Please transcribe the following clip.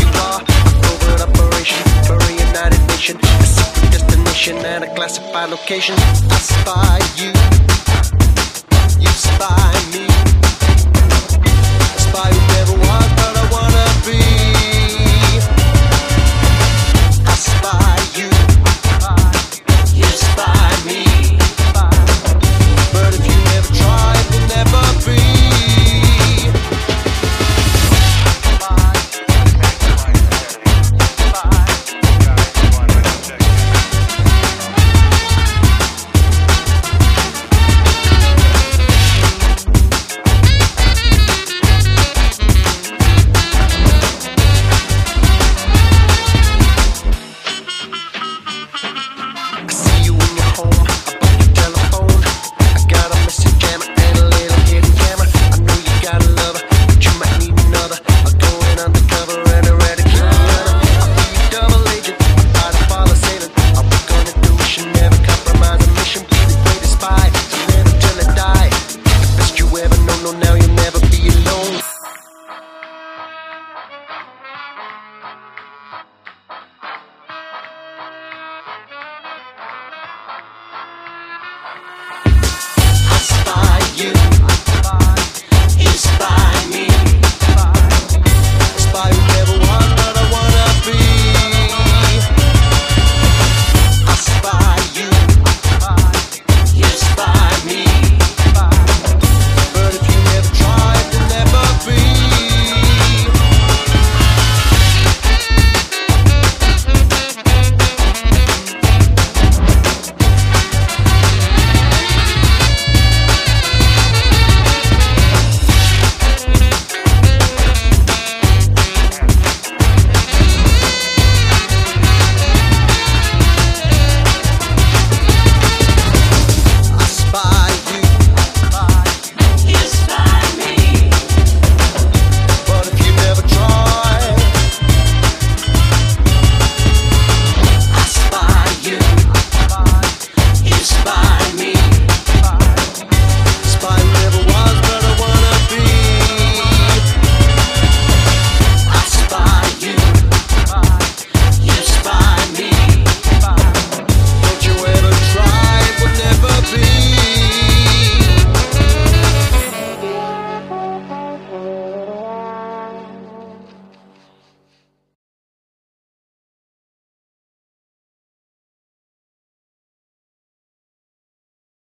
you are. Covert operation for a United Nation. A secret destination and a classified location. I spy you.